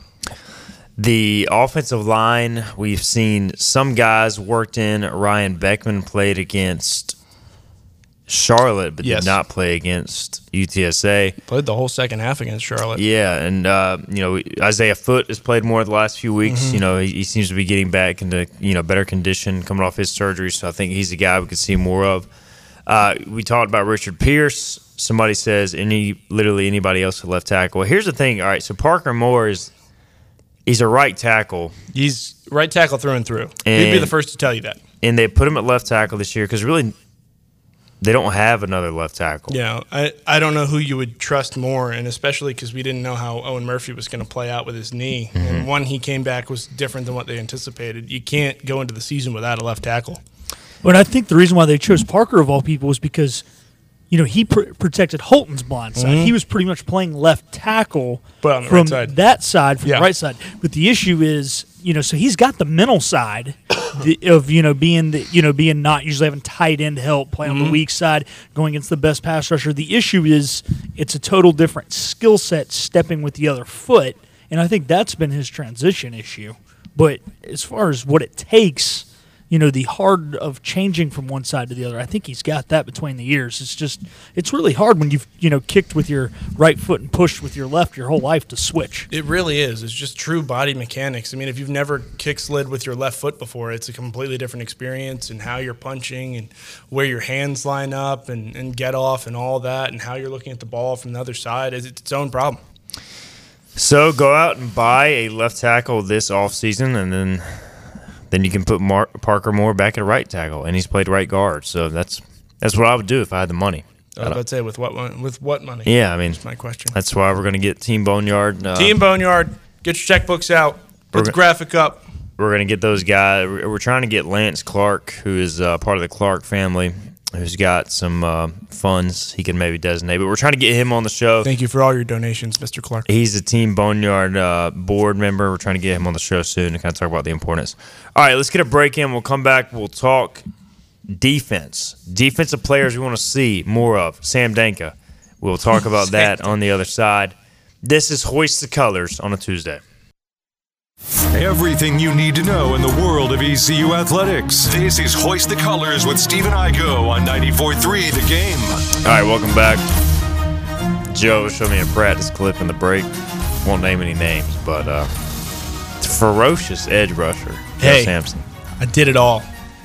The offensive line, we've seen some guys worked in. Ryan Beckman played against Charlotte, but Yes. did not play against UTSA. Played the whole second half against Charlotte. Yeah, and uh, you know Isaiah Foot has played more the last few weeks. Mm-hmm. You know he, he seems to be getting back into you know better condition coming off his surgery. So I think he's a guy we could see more of. Uh, we talked about Richard Pierce. Somebody says any literally anybody else at left tackle. Here's the thing. All right, so Parker Moore is he's a right tackle. He's right tackle through and through. He'd be the first to tell you that. and they put him at left tackle this year because really they don't have another left tackle. Yeah, I, I don't know who you would trust more, and especially because we didn't know how Owen Murphy was going to play out with his knee. And mm-hmm. one he came back was different than what they anticipated. You can't go into the season without a left tackle. But I think the reason why they chose Parker of all people was because, you know, he pr- protected Holton's blind side. He was pretty much playing left tackle Mm-hmm. But on the from right side. that side, from Yeah. the right side. But the issue is, you know, so he's got the mental side [coughs] the, of you know being the, you know being not usually having tight end help, play Mm-hmm. on the weak side, going against the best pass rusher. The issue is it's a total different skill set stepping with the other foot, and I think that's been his transition issue. But as far as what it takes you know the hard of changing from one side to the other. I think he's got that between the years. It's just it's really hard when you've you know kicked with your right foot and pushed with your left your whole life to switch. It really is. It's just true body mechanics. I mean, if you've never kick slid with your left foot before, it's a completely different experience and how you're punching and where your hands line up and, and get off and all that and how you're looking at the ball from the other side is its own problem. So go out and buy a left tackle this offseason, and then then you can put Mar- Parker Moore back at right tackle, and he's played right guard. So that's that's what I would do if I had the money. I was about to say with what with what money? Yeah, I mean That's my question. that's why we're going to get Team Boneyard. Uh, Team Boneyard, get your checkbooks out. We're Put the graphic up. we're going to get those guys. We're we're trying to get Lance Clark, who is uh, part of the Clark family, who's got some uh, funds he can maybe designate. But we're trying to get him on the show. Thank you for all your donations, Mr. Clark. He's a Team Boneyard uh, board member. We're trying to get him on the show soon to kind of talk about the importance. All right, let's get a break in. We'll come back. We'll talk defense, defensive players we want to see more of. Sam Danka. We'll talk about [laughs] that on the other side. This is Hoist the Colors on a Tuesday. Everything you need to know in the world of ECU athletics. This is Hoist the Colors with Stephen Igo on 94.3 The Game. All right, welcome back. Joe showed me a practice clip in the break. Won't name any names, but uh, ferocious edge rusher. Joe Hey. Sampson. I did it all,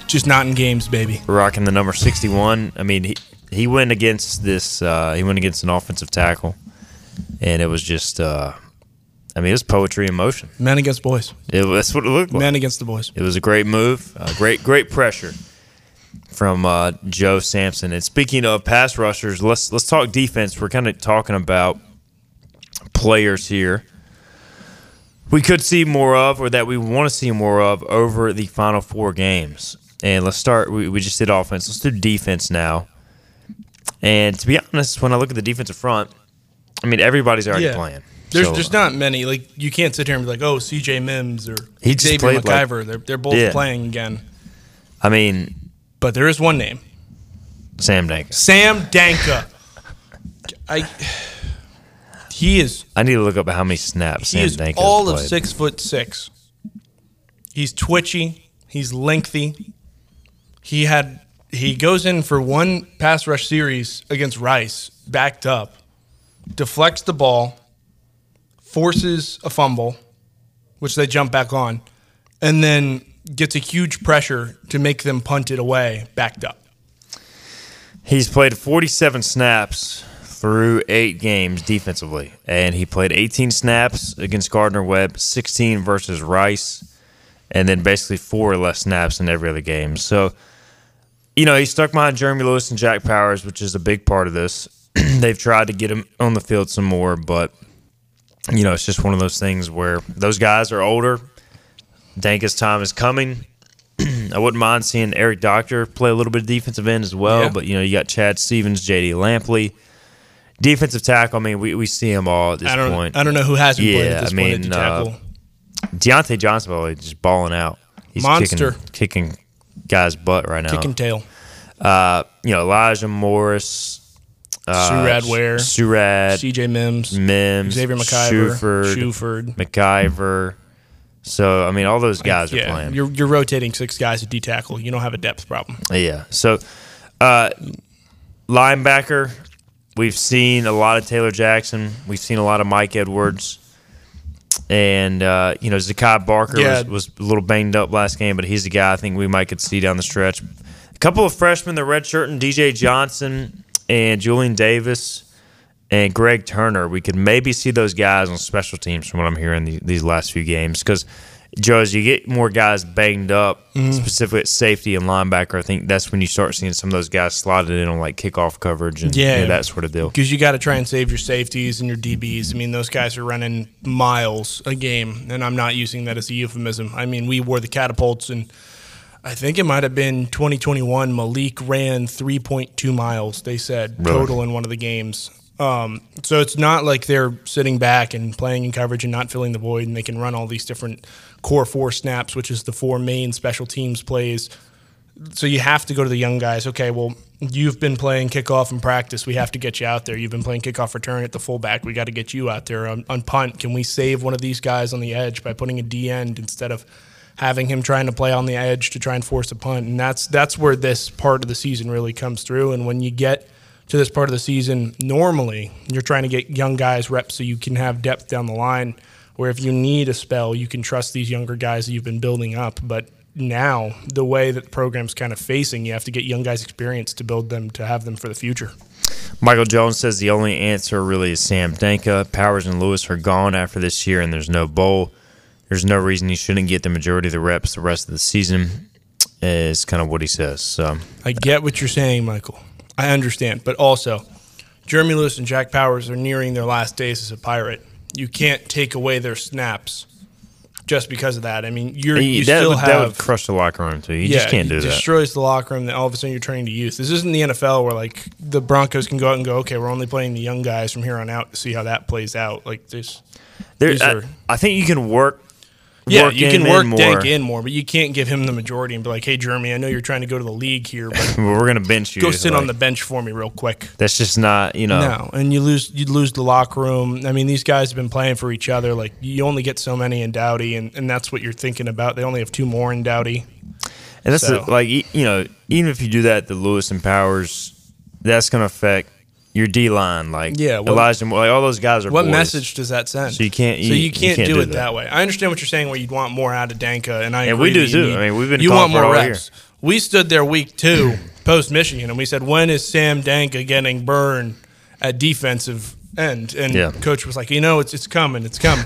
just not in games, baby. rocking the number 61. I mean, he, he went against this, uh, he went against an offensive tackle, and it was just, uh, I mean, it was poetry in motion. Men against boys. It, that's what it looked like. Men against the boys. It was a great move, uh, great, great pressure from uh, Joe Sampson. And speaking of pass rushers, let's let's talk defense. We're kind of talking about players here. We could see more of, or that we want to see more of, over the final four games. And let's start. We, we just did offense. Let's do defense now. And to be honest, when I look at the defensive front, I mean everybody's already Yeah. playing. There's So, there's not many. Like you can't sit here and be like, oh, C.J. Mims or He just Xavier played like- McIver. they're they're both Yeah. playing again. I mean, But there is one name, Sam Danka. Sam Danka. I. He is I need to look up how many snaps he Sam is Danka all of six foot six. He's twitchy. He's lengthy. He had he goes in for one pass rush series against Rice, backed up, deflects the ball, forces a fumble, which they jump back on, and then gets a huge pressure to make them punt it away, backed up. He's played 47 snaps through eight games defensively, and he played 18 snaps against Gardner Webb, 16 versus Rice, and then basically four or less snaps in every other game. So, you know, he's stuck behind Jeremy Lewis and Jack Powers, which is a big part of this. [clears throat] They've tried to get him on the field some more, but you know, it's just one of those things where those guys are older. Danka's time is coming. [clears throat] I wouldn't mind seeing Eric Doctor play a little bit of defensive end as well, Yeah. but you know, you got Chad Stevens, JD Lampley. Defensive tackle, I mean, we, we see them all at this I don't. point. I don't know who hasn't played at this I point at mean, tackle. uh, Deontay Johnson, way, just balling out. He's Monster. Kicking, kicking guys' butt right now. Kicking tail. uh, you know, Elijah Morris, uh, Surad Ware. Surad, CJ Mims. Mims, Xavier McIver. Shuford, Shuford. McIver. So I mean, all those guys are yeah, playing. you're you're rotating six guys at D tackle. You don't have a depth problem. Yeah. So, uh, linebacker, we've seen a lot of Taylor Jackson. We've seen a lot of Mike Edwards. And, uh, you know, Zakai Barker Yeah. was, was a little banged up last game, but he's the guy I think we might could see down the stretch. A couple of freshmen, the redshirt and DJ Johnson and Julian Davis and Greg Turner. We could maybe see those guys on special teams from what I'm hearing the, these last few games. Because, Joe, as you get more guys banged up, Mm-hmm. specifically at safety and linebacker, I think that's when you start seeing some of those guys slotted in on like kickoff coverage and Yeah. you know, that sort of deal. because you got to try and save your safeties and your DBs. I mean, those guys are running miles a game, and I'm not using that as a euphemism. I mean, we wore the catapults, and I think it might have been 2021. Malik ran 3.2 miles. They said Really? total in one of the games. Um, so it's not like they're sitting back and playing in coverage and not filling the void, and they can run all these different core four snaps, which is the four main special teams plays so you have to go to the young guys. Okay, well, you've been playing kickoff in practice. We have to get you out there. You've been playing kickoff return at the fullback. We got to get you out there on, on punt. Can we save one of these guys on the edge by putting a D end instead of having him trying to play on the edge to try and force a punt? And that's that's where this part of the season really comes through. And when you get to this part of the season, normally you're trying to get young guys reps so you can have depth down the line. Where if you need a spell, you can trust these younger guys that you've been building up. But now, the way that the program's kind of facing, you have to get young guys experience to build them to have them for the future. Michael Jones says the only answer really is Sam Danka. Powers and Lewis are gone after this year, and there's no bowl. There's no reason he shouldn't get the majority of the reps the rest of the season. Is kind of what he says. So I get what you're saying, Michael. I understand, but also, Jeremy Lewis and Jack Powers are nearing their last days as a pirate. You can't take away their snaps just because of that. I mean, you're you that, still would, have that would crush the locker room too. You just can't do it that. destroys the locker room. That all of a sudden you're turning to youth. This isn't the NFL where like the Broncos can go out and go, okay, we're only playing the young guys from here on out to see how that plays out. Like this, There, I, are- I think you can work. Yeah, you can work more. Dank in more, but you can't give him the majority and be like, hey, Jeremy, I know you're trying to go to the league here, but [laughs] We're gonna bench you. go sit like- on the bench for me real quick. That's just not you know. No, and you lose you lose the locker room. I mean, these guys have been playing for each other. Like you only get so many in Dowdy, and, and that's what you're thinking about. They only have two more in Dowdy. And that's So- the, like you know, even if you do that, the Lewis and Powers, that's gonna affect your D line. Like Yeah, what- Elijah, like all those guys are. What boys. message does that send? So you can't- So you- you you can't, can't do, do it that. that. way. I understand what you're saying, where you'd want more out of Danka, and I And we do too. need- I mean, we've been you want more reps. We stood there week two post Michigan, and we said, when is Sam Danka getting burned at defensive end? And Yeah. coach was like, you know, it's it's coming, it's coming.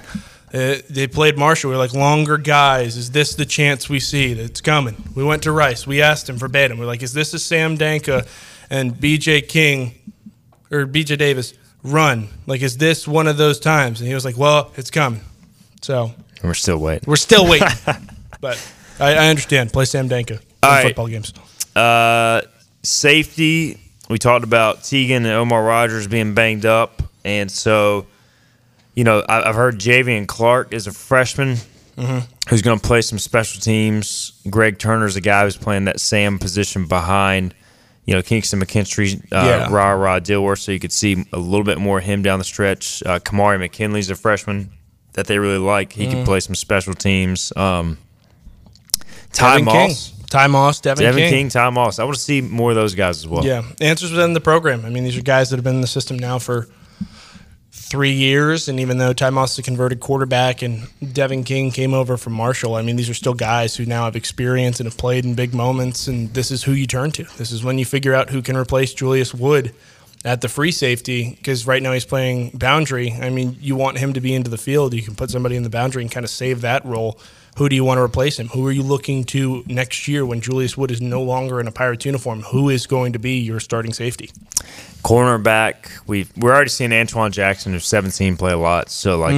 Uh, they played Marshall. We are like, longer guys. Is this the chance we see that it's coming? We went to Rice. We asked him verbatim. We're like, is this a Sam Danka and B.J. King or B.J. Davis run? Like, is this one of those times? And he was like, well, it's coming. So we're still waiting. we're still waiting. [laughs] but I, I understand. Play Sam Danka in All right. football games. Uh, safety. We talked about Tegan and Omar Rogers being banged up, and so you know I, I've heard Javian Clark is a freshman Mm-hmm. who's going to play some special teams. Greg Turner's a guy who's playing that Sam position behind. You know, Kingston McKinstry, uh, Yeah. Rah Rah Dilworth, so you could see a little bit more of him down the stretch. Uh, Kamari McKinley's a freshman that they really like. He Mm. can play some special teams. Um, Ty Devin Moss. King. Ty Moss, Devin, Devin King. King, Ty Moss. I want to see more of those guys as well. Yeah, answers within the program. I mean, these are guys that have been in the system now for three years, and even though Ty Moss is a converted quarterback and Devin King came over from Marshall, I mean, these are still guys who now have experience and have played in big moments, and this is who you turn to. This is when you figure out who can replace Julius Wood at the free safety because right now he's playing boundary. I mean, you want him to be into the field. You can put somebody in the boundary and kind of save that role. Who do you want to replace him? Who are you looking to next year when Julius Wood is no longer in a Pirates uniform? Who is going to be your starting safety? Cornerback, we we're already seeing Antoine Jackson, who's 17, play a lot. So like,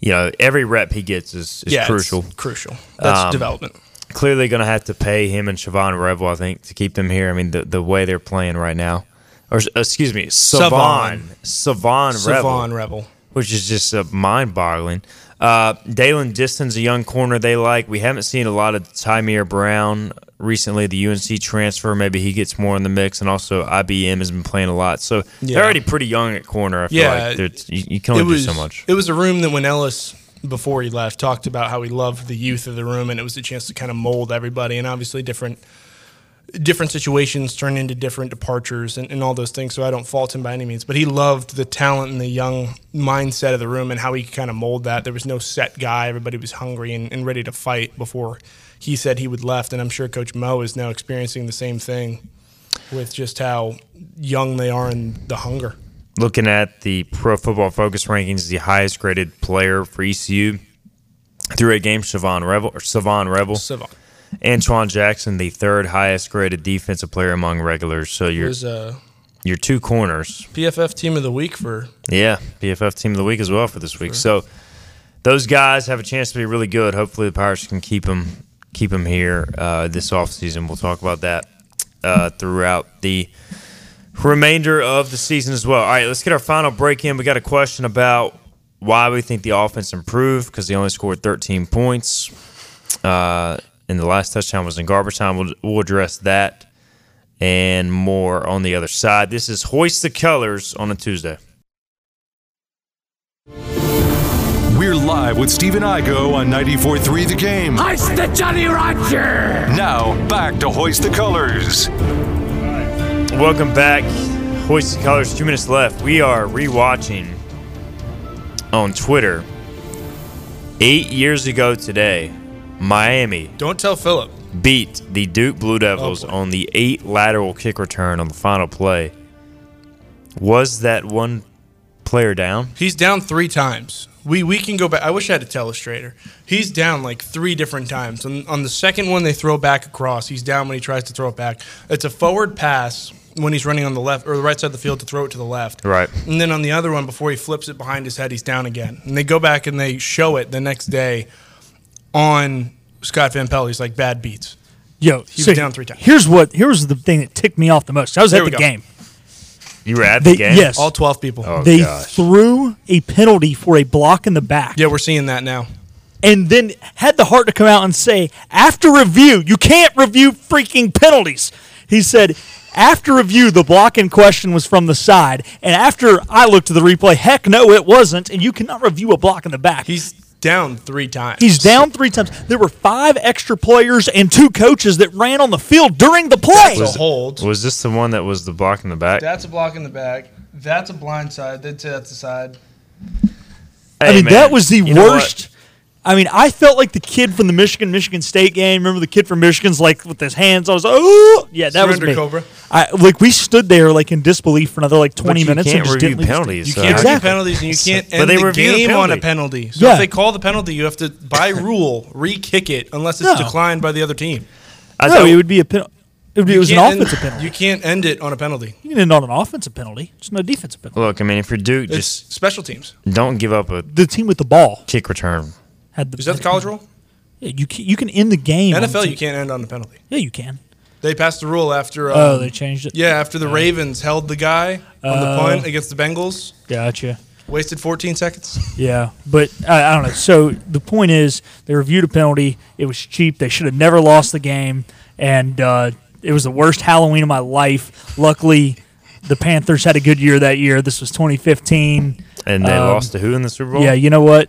you know, every rep he gets is, is Mm. yeah, crucial. Crucial. That's Um, development. Clearly, going to have to pay him and Siobhan Revel, I think, to keep them here. I mean, the the way they're playing right now, or excuse me, Savon, Savon Revel, Savon Rebel. Which is just uh, mind boggling. Uh, Dalen Diston's a young corner they like. We haven't seen a lot of Tymir Brown recently, the UNC transfer. Maybe he gets more in the mix, and also IBM has been playing a lot. So Yeah. they're already pretty young at corner. I feel Yeah, like you, you can only was do so much. It was a room that when Ellis before he left talked about how he loved the youth of the room, and it was a chance to kind of mold everybody, and obviously different different situations turn into different departures and, and all those things. So I don't fault him by any means, but he loved the talent and the young mindset of the room and how he could kind of mold that. There was no set guy; everybody was hungry and, and ready to fight before he said he would left. And I'm sure Coach Mo is now experiencing the same thing with just how young they are and the hunger. looking at the Pro Football Focus rankings, the highest graded player for ECU through eight games, Savon Revel or Savon Revel. Savon Antoine Jackson, the third highest graded defensive player among regulars. So your was a your two corners, PFF Team of the Week for yeah, PFF Team of the Week as well for this week. So those guys have a chance to be really good. Hopefully the Pirates can keep them keep them here uh, this offseason. We'll talk about that uh, throughout the remainder of the season as well. All right, let's get our final break in. We got a question about why we think the offense improved because they only scored 13 points. Uh, and the last touchdown was in garbage time. We'll, we'll address that and more on the other side. This is Hoist the Colors on a Tuesday. We're live with Stephen Igo on 94.3 The Game. Heist the Jolly Roger! Now, back to Hoist the Colors. Welcome back. Hoist the Colors, two minutes left. We are rewatching on Twitter. Eight years ago today, Miami Don't tell Philip. beat the Duke Blue oh, Devils Oh, boy. on the eight lateral kick return on the final play. Was that one player down? He's down three times. We we can go back. I wish I had a telestrator. He's down like three different times. On, on the second one, they throw back across. He's down when he tries to throw it back. It's a forward pass when he's running on the left or the right side of the field to throw it to the left. Right. And then on the other one, before he flips it behind his head, he's down again. And they go back and they show it the next day on Scott Van Pelt. He's like bad beats. Yo, He was down three times. Here's what. Here's the thing that ticked me off the most. I was There at we the go. game. You were at They, the game? yes, All twelve people. Oh, they gosh. threw a penalty for a block in the back. Yeah, we're seeing that now. and then had the heart to come out and say, after review, you can't review freaking penalties. He said, after review, the block in question was from the side. And after I looked at the replay, heck no, it wasn't. And you cannot review a block in the back. He's down three times. He's down three times. There were five extra players and two coaches that ran on the field during the play. That's a hold. Was this the one that was the block in the back? That's a block in the back. That's a blind side. They'd say that's the side. I mean, man, that was the you know what? worst. I mean, I felt like the kid from the Michigan Michigan State game. Remember the kid from Michigan's like with his hands. I was like, oh yeah, that was Surrender me. Cobra. I like we stood there like in disbelief for another like twenty you minutes can't and just review didn't penalties, You so can't how- review penalties, and you [laughs] can't But they the review the on a penalty. penalty. So Yeah. if they call the penalty, you have to, by [laughs] rule, re-kick it unless it's No. declined by the other team. I No, thought- it would be a pen- it, be, it You was an can't end- offensive penalty. You can't end it on a penalty. You can end on an offensive penalty, just not a defensive penalty. look, I mean, if you're Duke, It's just special teams. don't give up a The team with the ball kick return. Had the. Is that the college rule? Yeah, you can, you can end the game. on NFL, the you can't end on a penalty. Yeah, you can. They passed the rule after. Um, Oh, they changed it. Yeah, after the Ravens held the guy on the Oh. punt against the Bengals, Gotcha. wasted 14 seconds. Yeah, but I, I don't know. So the point is, they reviewed a penalty. It was cheap. They should have never lost the game, and uh, it was the worst Halloween of my life. Luckily, the Panthers had a good year that year. This was 2015. And they Um, lost to who in the Super Bowl? Yeah, you know what?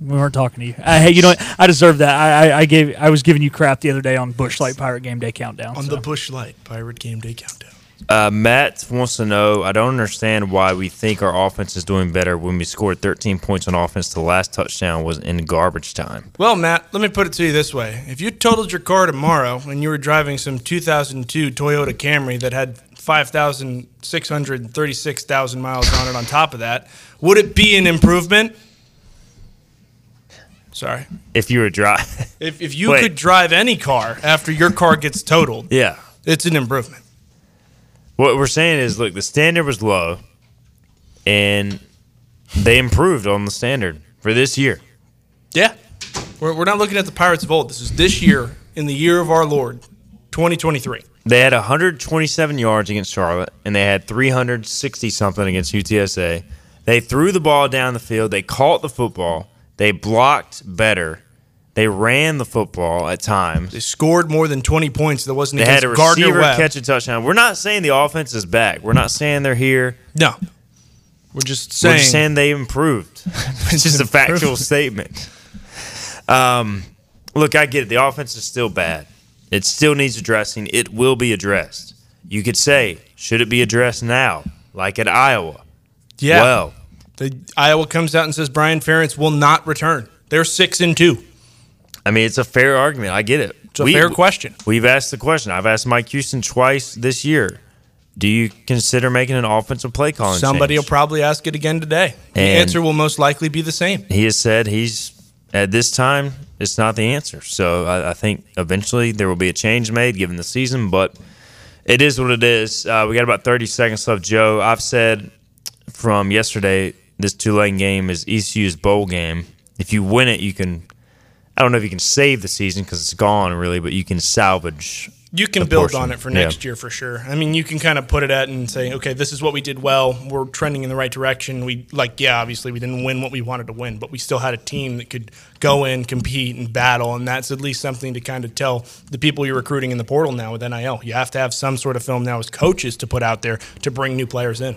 We weren't talking to you. I, hey, you know what? I deserve that. I, I, I gave. I was giving you crap the other day on Busch Light Pirate Game Day countdown. On so. the Busch Light Pirate Game Day Countdown. Uh, Matt wants to know. I don't understand why we think our offense is doing better when we scored 13 points on offense. The last touchdown was in garbage time. Well, Matt, let me put it to you this way: If you totaled your car tomorrow and you were driving some 2002 Toyota Camry that had 5,636,000 miles on it on top of that, would it be an improvement? Sorry. If you were dry, [laughs] If, if you Wait. could drive any car after your car gets totaled, [laughs] yeah. it's an improvement. What we're saying is, look, the standard was low, and they improved on the standard for this year. Yeah. We're, we're not looking at the Pirates of old. This is this year, in the year of our Lord, 2023. They had 127 yards against Charlotte, and they had 360 something against UTSA. They threw the ball down the field. They caught the football. They blocked better. They ran the football at times. They scored more than 20 points. That wasn't They had a Gardner receiver Webb. catch a touchdown. We're not saying the offense is back. We're not saying they're here. No. We're just We're saying. just saying they improved. [laughs] it's just a factual statement. Um, look, I get it. The offense is still bad. It still needs addressing. It will be addressed. You could say, should it be addressed now, like at Iowa? yeah. Well, the, Iowa comes out and says Brian Ferentz will not return. They're six and two. I mean, it's a fair argument. I get it. It's a fair question. We've asked the question. I've asked Mike Houston twice this year. Do you consider making an offensive play calling? Somebody change? will probably ask it again today. The And- answer will most likely be the same. he has said he's at this time it's not the answer. So I, I think eventually there will be a change made given the season, but it is what it is. Uh, we got about 30 seconds left. Joe, I've said from yesterday this Tulane game is ECU's bowl game. If you win it, you can. I don't know if you can save the season because it's gone really, but you can salvage. You can build portion. on it for Yeah. next year for sure. I mean, you can kind of put it at and say, okay, this is what we did well. We're trending in the right direction. We like, yeah, obviously we didn't win what we wanted to win, but we still had a team that could go in, compete, and battle. And that's at least something to kind of tell the people you're recruiting in the portal now with NIL. You have to have some sort of film now as coaches to put out there to bring new players in.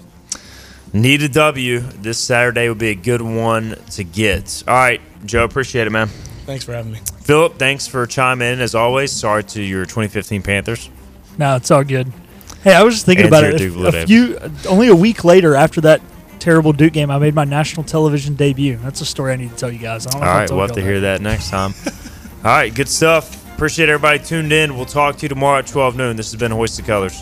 Need a W. This Saturday will be a good one to get. All right, Joe, appreciate it, man. Thanks for having me. Philip, thanks for chiming in as always. Sorry to your 2015 Panthers. No, it's all good. Hey, I was just thinking And about it. Duke If- A few, only a week later after that terrible Duke game, I made my national television debut. That's a story I need to tell you guys. I don't know All if I right, we'll have y'all to hear that next time. All right, good stuff. Appreciate everybody tuned in. We'll talk to you tomorrow at 12 noon. This has been Hoist the Colors.